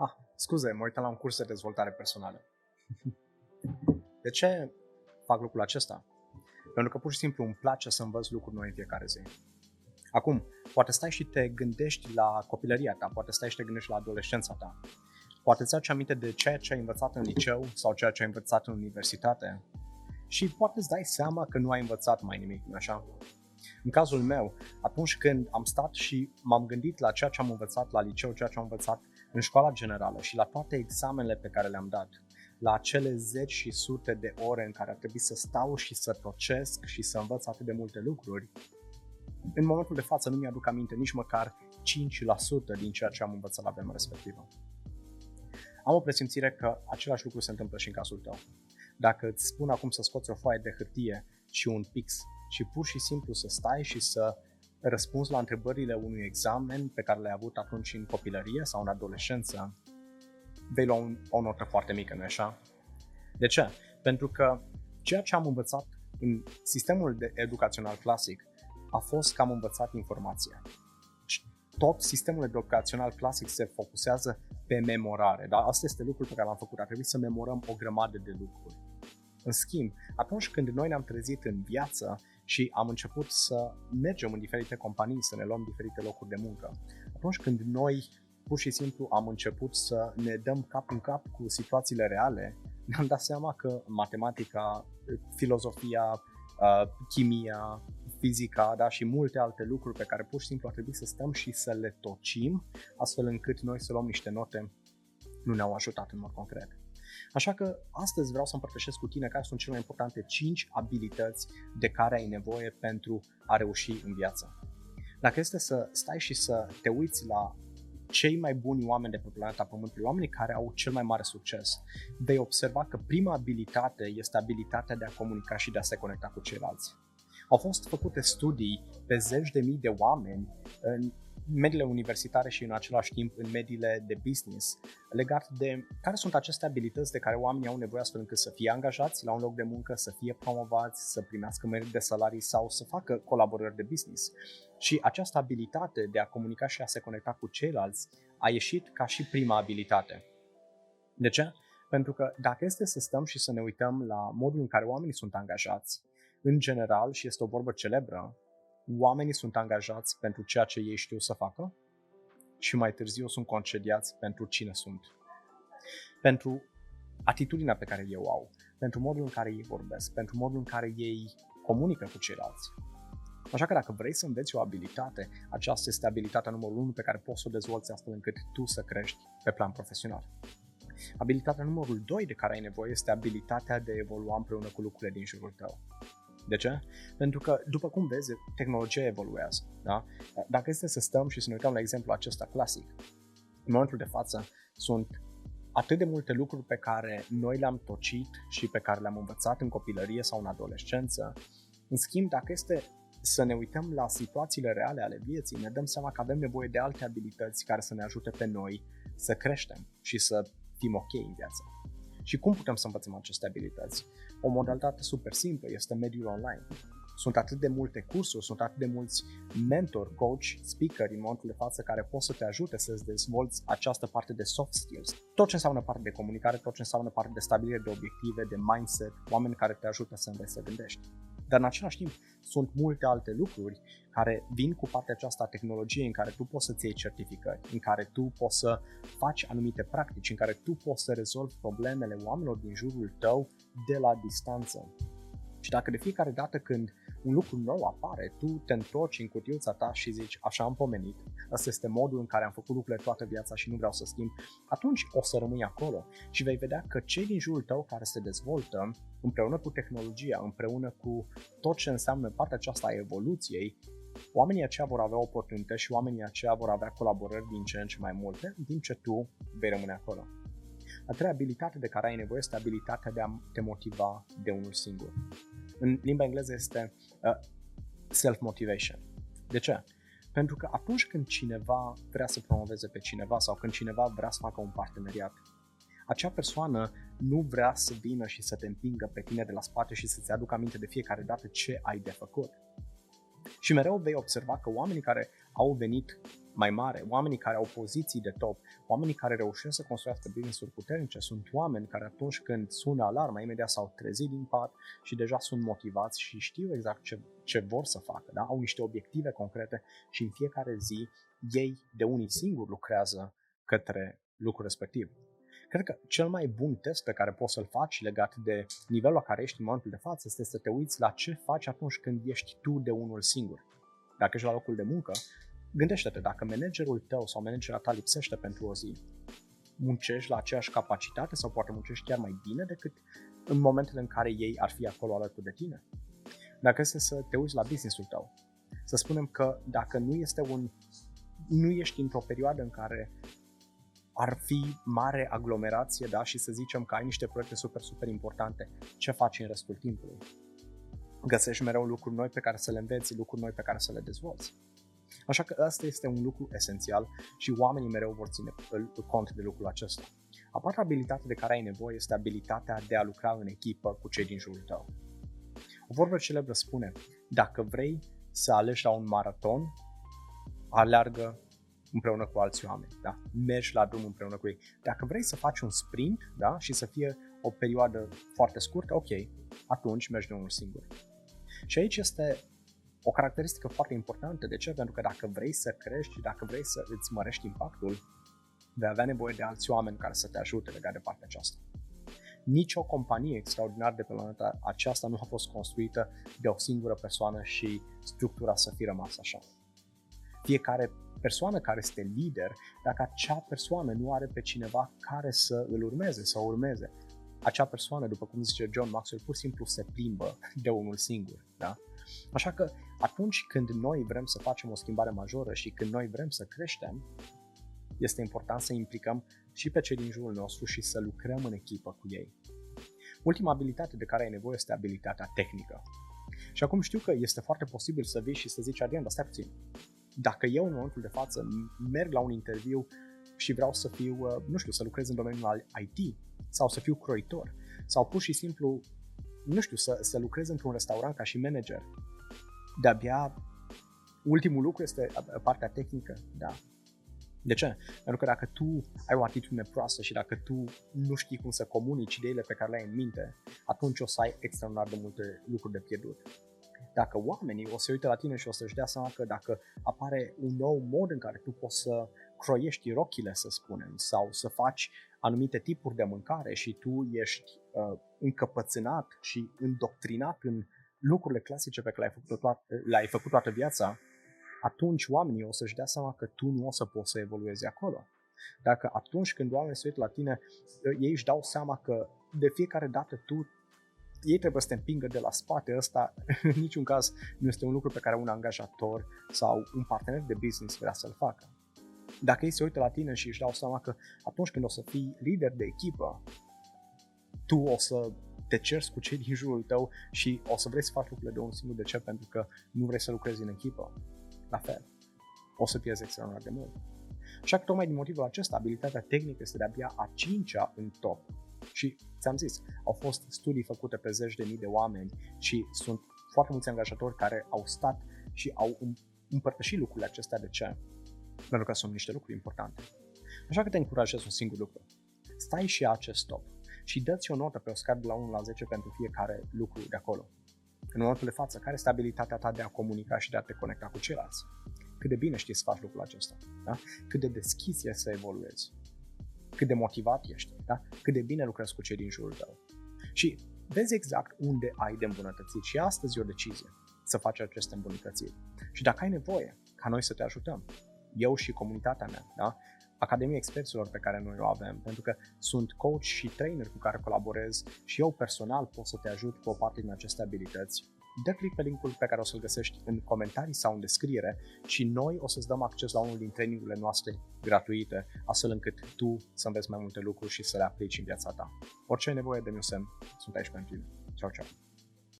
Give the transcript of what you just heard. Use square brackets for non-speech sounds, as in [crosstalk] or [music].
Ah, scuze, mă uitam la un curs de dezvoltare personală. [laughs] De ce fac lucrul acesta? Pentru că pur și simplu îmi place să învăț lucruri noi în fiecare zi. Acum, poate stai și te gândești la copilăria ta, poate stai și te gândești la adolescența ta. Poate îți aduci aminte de ceea ce ai învățat în liceu sau ceea ce ai învățat în universitate și poate îți dai seama că nu ai învățat mai nimic, nu așa? În cazul meu, atunci când am stat și m-am gândit la ceea ce am învățat la liceu, ceea ce am învățat în școala generală și la toate examenele pe care le-am dat, la acele zeci și sute de ore în care ar trebui să stau și să tocesc și să învăț atât de multe lucruri, în momentul de față nu mi-aduc aminte nici măcar 5% din ceea ce am învățat la vremea respectivă. Am o presimțire că același lucru se întâmplă și în cazul tău. Dacă îți spun acum să scoți o foaie de hârtie și un pix și pur și simplu să stai și să răspunzi la întrebările unui examen pe care le-ai avut atunci în copilărie sau în adolescență, vei lua un, o notă foarte mică, nu așa? De ce? Pentru că ceea ce am învățat în sistemul de educațional clasic a fost că am învățat informația. Tot sistemul educațional clasic se focusează pe memorare, dar asta este lucrul pe care l-am făcut. A trebuit să memorăm o grămadă de lucruri. În schimb, atunci când noi ne-am trezit în viață și am început să mergem în diferite companii, să ne luăm diferite locuri de muncă, atunci când noi pur și simplu am început să ne dăm cap în cap cu situațiile reale, ne-am dat seama că matematica, filozofia, chimia, fizica da, și multe alte lucruri pe care pur și simplu ar trebui să stăm și să le tocim, astfel încât noi să luăm niște note, nu ne-au ajutat în mod concret. Așa că astăzi vreau să împărtășesc cu tine care sunt cele mai importante 5 abilități de care ai nevoie pentru a reuși în viață. Dacă este să stai și să te uiți la cei mai buni oameni de pe planeta Pământului, oamenii care au cel mai mare succes, vei observa că prima abilitate este abilitatea de a comunica și de a se conecta cu ceilalți. Au fost făcute studii pe zeci de mii de oameni în mediile universitare și în același timp în mediile de business legat de care sunt aceste abilități de care oamenii au nevoie astfel încât să fie angajați la un loc de muncă, să fie promovați, să primească merit de salarii sau să facă colaborări de business. Și această abilitate de a comunica și a se conecta cu ceilalți a ieșit ca și prima abilitate. De ce? Pentru că dacă este să stăm și să ne uităm la modul în care oamenii sunt angajați, în general, și este o vorbă celebră, oamenii sunt angajați pentru ceea ce ei știu să facă și mai târziu sunt concediați pentru cine sunt. Pentru atitudinea pe care ei o au, pentru modul în care ei vorbesc, pentru modul în care ei comunică cu ceilalți. Așa că dacă vrei să înveți o abilitate, aceasta este abilitatea numărul 1 pe care poți să o dezvolți astfel încât tu să crești pe plan profesional. Abilitatea numărul 2 de care ai nevoie este abilitatea de a evolua împreună cu lucrurile din jurul tău. De ce? Pentru că, după cum vezi, tehnologia evoluează. Da? Dacă este să stăm și să ne uităm la exemplu acesta clasic, în momentul de față sunt atât de multe lucruri pe care noi le-am tocit și pe care le-am învățat în copilărie sau în adolescență. În schimb, dacă este să ne uităm la situațiile reale ale vieții, ne dăm seama că avem nevoie de alte abilități care să ne ajute pe noi să creștem și să fim ok în viață. Și cum putem să învățăm aceste abilități? O modalitate super simplă este mediul online. Sunt atât de multe cursuri, sunt atât de mulți mentor, coach, speaker în momentul de față care pot să te ajute să-ți dezvolți această parte de soft skills. Tot ce înseamnă parte de comunicare, tot ce înseamnă parte de stabilire de obiective, de mindset, oameni care te ajută să înveți să gândești. Dar în același timp sunt multe alte lucruri care vin cu partea aceasta a tehnologiei în care tu poți să-ți iei certificări, în care tu poți să faci anumite practici, în care tu poți să rezolvi problemele oamenilor din jurul tău de la distanță. Și dacă de fiecare dată când un lucru nou apare, tu te întorci în cutiuța ta și zici, așa am pomenit, ăsta este modul în care am făcut lucrurile toată viața și nu vreau să schimb, atunci o să rămâi acolo și vei vedea că cei din jurul tău care se dezvoltă, împreună cu tehnologia, împreună cu tot ce înseamnă partea aceasta a evoluției, oamenii aceia vor avea oportunități și oamenii aceia vor avea colaborări din ce în ce mai multe, în timp ce tu vei rămâne acolo. A treia abilitate de care ai nevoie este abilitatea de a te motiva de unul singur. În limba engleză este uh, self-motivation. De ce? Pentru că atunci când cineva vrea să promoveze pe cineva sau când cineva vrea să facă un parteneriat, acea persoană nu vrea să vină și să te împingă pe tine de la spate și să-ți aducă aminte de fiecare dată ce ai de făcut. Și mereu vei observa că oamenii care au venit mai mare, oamenii care au poziții de top, oamenii care reușesc să construiască business-uri puternice, sunt oameni care atunci când sună alarma, imediat s-au trezit din pat și deja sunt motivați și știu exact ce, ce vor să facă, da? au niște obiective concrete și în fiecare zi ei de unii singuri lucrează către lucrul respectiv. Cred că cel mai bun test pe care poți să-l faci legat de nivelul la care ești în momentul de față este să te uiți la ce faci atunci când ești tu de unul singur. Dacă ești la locul de muncă, gândește-te, dacă managerul tău sau managerul ta lipsește pentru o zi, muncești la aceeași capacitate sau poate muncești chiar mai bine decât în momentele în care ei ar fi acolo alături de tine. Dacă este să te uiți la businessul tău, să spunem că dacă nu este un nu ești într-o perioadă în care ar fi mare aglomerație, da, și să zicem că ai niște proiecte super, super importante, ce faci în restul timpului? Găsești mereu lucruri noi pe care să le înveți, lucruri noi pe care să le dezvolți. Așa că ăsta este un lucru esențial și oamenii mereu vor ține cont de lucrul acesta. A patra abilitate de care ai nevoie este abilitatea de a lucra în echipă cu cei din jurul tău. O vorbă celebră spune, dacă vrei să alegi la un maraton, aleargă împreună cu alți oameni, da? mergi la drum împreună cu ei. Dacă vrei să faci un sprint da? și să fie o perioadă foarte scurtă, ok, atunci mergi de unul singur. Și aici este o caracteristică foarte importantă. De ce? Pentru că dacă vrei să crești și dacă vrei să îți mărești impactul, vei avea nevoie de alți oameni care să te ajute legat de partea aceasta. Nici o companie extraordinară de pe planeta aceasta nu a fost construită de o singură persoană și structura să fie rămasă așa. Fiecare persoană care este lider, dacă acea persoană nu are pe cineva care să îl urmeze, să o urmeze, acea persoană, după cum zice John Maxwell, pur și simplu se plimbă de unul singur. Da? Așa că atunci când noi vrem să facem o schimbare majoră și când noi vrem să creștem, este important să implicăm și pe cei din jurul nostru și să lucrăm în echipă cu ei. Ultima abilitate de care ai nevoie este abilitatea tehnică. Și acum știu că este foarte posibil să vii și să zici, Adrian, dar stai puțin. Dacă eu în momentul de față merg la un interviu și vreau să fiu, uh, nu știu, să lucrez în domeniul al IT sau să fiu croitor sau pur și simplu, nu știu, să, să lucrez într-un restaurant ca și manager, de-abia ultimul lucru este partea tehnică, da. De ce? Pentru că dacă tu ai o atitudine proastă și dacă tu nu știi cum să comunici ideile pe care le ai în minte, atunci o să ai extraordinar de multe lucruri de pierdut. Dacă oamenii o să uite la tine și o să-și dea seama că dacă apare un nou mod în care tu poți să croiești rochile, să spunem, sau să faci anumite tipuri de mâncare și tu ești uh, încăpățânat și îndoctrinat în lucrurile clasice pe care le-ai făcut, toată, le-ai făcut toată viața, atunci oamenii o să-și dea seama că tu nu o să poți să evoluezi acolo. Dacă atunci când oamenii se uită la tine, ei își dau seama că de fiecare dată tu ei trebuie să te împingă de la spate, ăsta [laughs] în niciun caz nu este un lucru pe care un angajator sau un partener de business vrea să-l facă. Dacă ei se uită la tine și își dau seama că atunci când o să fii lider de echipă, tu o să te cerți cu cei din jurul tău și o să vrei să faci lucrurile de un singur de ce? Pentru că nu vrei să lucrezi în echipă. La fel. O să pierzi extraordinar de mult. Așa că tocmai din motivul acesta, abilitatea tehnică este de-abia a cincea în top. Și ți-am zis, au fost studii făcute pe zeci de mii de oameni și sunt foarte mulți angajatori care au stat și au împărtășit lucrurile acestea. De ce? Pentru că sunt niște lucruri importante. Așa că te încurajez un singur lucru. Stai și acest top și dă-ți o notă pe o scară de la 1 la 10 pentru fiecare lucru de acolo. În momentul de față, care este abilitatea ta de a comunica și de a te conecta cu ceilalți? Cât de bine știi să faci lucrul acesta? Da? Cât de deschis e să evoluezi? Cât de motivat ești? Da? Cât de bine lucrezi cu cei din jurul tău? Și vezi exact unde ai de îmbunătățit și astăzi e o decizie să faci aceste îmbunătățiri. Și dacă ai nevoie ca noi să te ajutăm, eu și comunitatea mea, da? Academia Experților pe care noi o avem, pentru că sunt coach și trainer cu care colaborez și eu personal pot să te ajut cu o parte din aceste abilități. Dă click pe linkul pe care o să-l găsești în comentarii sau în descriere și noi o să-ți dăm acces la unul din trainingurile noastre gratuite, astfel încât tu să înveți mai multe lucruri și să le aplici în viața ta. Orice ai nevoie de un semn, sunt aici pentru tine. Ciao, ciao!